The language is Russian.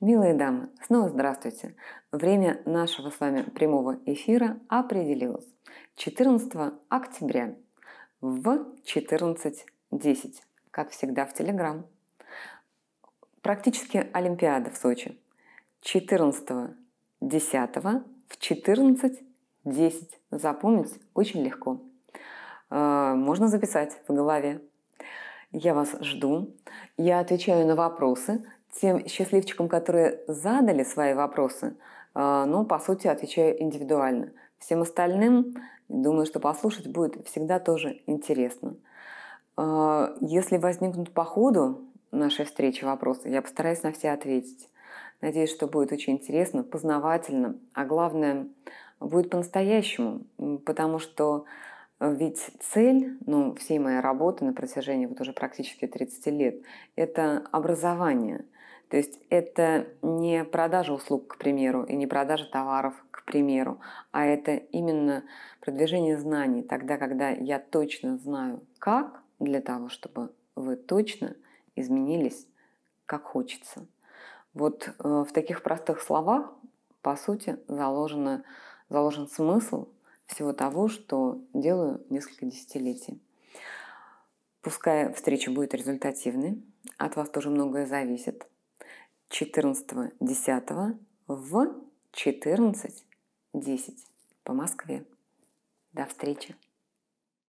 Милые дамы, снова здравствуйте. Время нашего с вами прямого эфира определилось. 14 октября в 14.10, как всегда в Телеграм. Практически Олимпиада в Сочи. 14 10 в 14.10. Запомнить очень легко. Э, можно записать в голове. Я вас жду. Я отвечаю на вопросы тем счастливчикам, которые задали свои вопросы, э, ну, по сути, отвечаю индивидуально. Всем остальным, думаю, что послушать будет всегда тоже интересно. Э, если возникнут по ходу нашей встречи вопросы, я постараюсь на все ответить. Надеюсь, что будет очень интересно, познавательно, а главное, будет по-настоящему, потому что ведь цель ну, всей моей работы на протяжении вот уже практически 30 лет – это образование – то есть это не продажа услуг, к примеру, и не продажа товаров, к примеру, а это именно продвижение знаний, тогда, когда я точно знаю, как для того, чтобы вы точно изменились, как хочется. Вот э, в таких простых словах, по сути, заложено, заложен смысл всего того, что делаю несколько десятилетий. Пускай встреча будет результативной, от вас тоже многое зависит – 14.10 в 14.10 по Москве. До встречи!